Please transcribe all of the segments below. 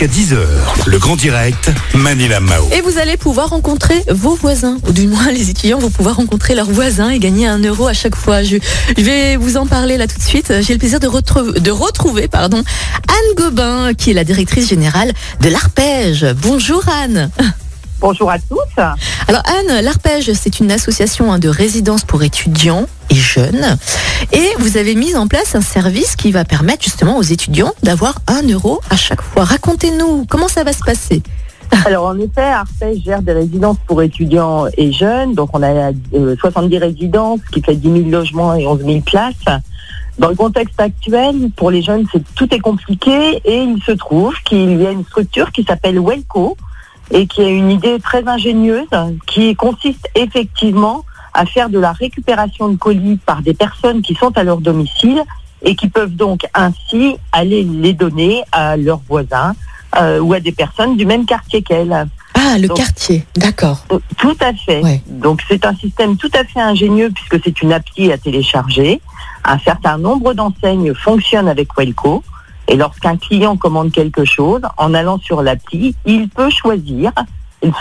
jusqu'à 10h. Le grand direct, Manila Mao. Et vous allez pouvoir rencontrer vos voisins, ou du moins les étudiants vont pouvoir rencontrer leurs voisins et gagner un euro à chaque fois. Je, vais vous en parler là tout de suite. J'ai le plaisir de, retrouver, de retrouver Anne Gobin, qui est la directrice générale de l'Arpège. Bonjour Anne. Bonjour à tous. Alors Anne, l'Arpège, c'est une association hein, de résidence pour étudiants et jeunes. Et vous avez mis en place un service qui va permettre justement aux étudiants d'avoir un euro à chaque fois. Racontez-nous, comment ça va se passer? Alors en effet, Arpège gère des résidences pour étudiants et jeunes. Donc on a euh, 70 résidences qui fait 10 000 logements et 11 000 places. Dans le contexte actuel, pour les jeunes, c'est tout est compliqué et il se trouve qu'il y a une structure qui s'appelle Welco et qui a une idée très ingénieuse qui consiste effectivement à faire de la récupération de colis par des personnes qui sont à leur domicile et qui peuvent donc ainsi aller les donner à leurs voisins euh, ou à des personnes du même quartier qu'elles. Ah, le Donc- quartier, d'accord. Euh, Tout à fait. Ouais. Donc c'est un système tout à fait ingénieux puisque c'est une appli à télécharger. Un certain nombre d'enseignes fonctionnent avec Welco. Et lorsqu'un client commande quelque chose, en allant sur l'appli, il peut choisir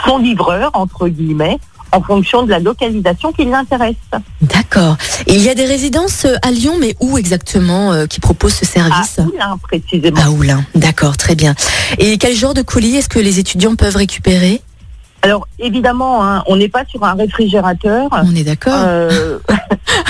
son livreur, entre guillemets, en fonction de la localisation qui l'intéresse. D'accord. Et il y a des résidences euh, à Lyon, mais où exactement euh, qui proposent ce À service Oulin, précisément. À Oulin, d'accord, très bien. Et quel genre de colis est-ce que les étudiants peuvent récupérer? Alors évidemment, hein, on n'est pas sur un réfrigérateur. On est d'accord euh,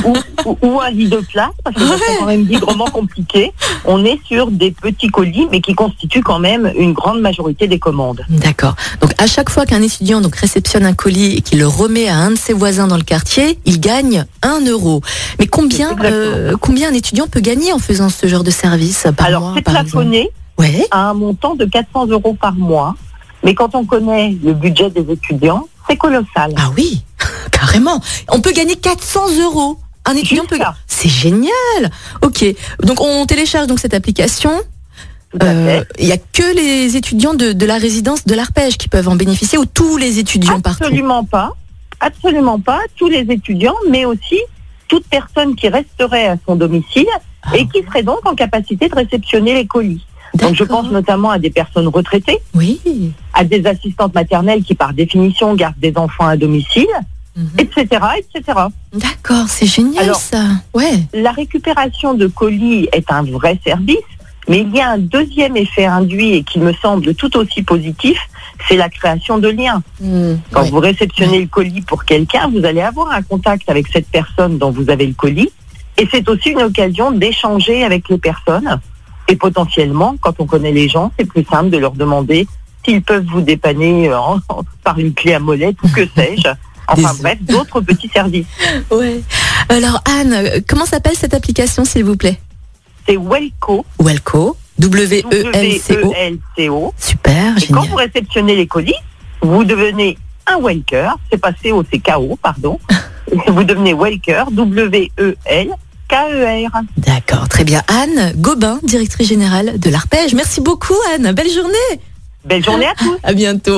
ou, ou- ou un lit de place, parce que c'est quand même bigrement compliqué. On est sur des petits colis, mais qui constituent quand même une grande majorité des commandes. D'accord. Donc à chaque fois qu'un étudiant donc réceptionne un colis et qu'il le remet à un de ses voisins dans le quartier, il gagne un euro. Mais combien, euh, combien un étudiant peut gagner en faisant ce genre de service par Alors mois, c'est plafonné Ouais. à un montant de 400 euros par mois, mais quand on connaît le budget des étudiants, c'est colossal. Ah oui, carrément. On peut gagner 400 euros. Un étudiant peut. Jusqu'à. C'est génial. Ok. Donc on télécharge donc cette application. Tout à Euh. Il a que les étudiants de, de la résidence de l'Arpège qui peuvent en bénéficier ou tous les étudiants partout? Absolument pas. Absolument pas. Tous les étudiants, mais aussi toute personne qui resterait à son domicile Ah. et qui serait donc en capacité de réceptionner les colis. Donc je pense notamment à des personnes retraitées, Oui. À des assistantes maternelles qui par définition gardent des enfants à domicile, Mhm. etc., etc. D'accord, c'est génial Alors- ça. Ouais. La récupération de colis est un vrai service, mais il y a un deuxième effet induit et qui me semble tout aussi positif, c'est la création de liens. Quand Ouais. vous réceptionnez le colis pour quelqu'un, vous allez avoir un contact avec cette personne dont vous avez le colis. Et c'est aussi une occasion d'échanger avec les personnes. Et potentiellement, quand on connaît les gens, c'est plus simple de leur demander s'ils peuvent vous dépanner euh, en- par une clé à molette ou que sais-je. Enfin bref, d'autres petits services. Ouais. Alors Anne, comment s'appelle cette application s'il vous plaît? C'est Welco, Welco. W-E-L-C-O. W-E-L-C-O. Super, Et quand génial. vous réceptionnez les colis, vous devenez un Welker. C'est passé au CKO, pardon. vous devenez Welker, W-E-L-K-E-R. D'accord, très bien. Anne Gobin, directrice générale de l'Arpège. Merci beaucoup Anne. Belle journée. Belle journée à tous. À bientôt.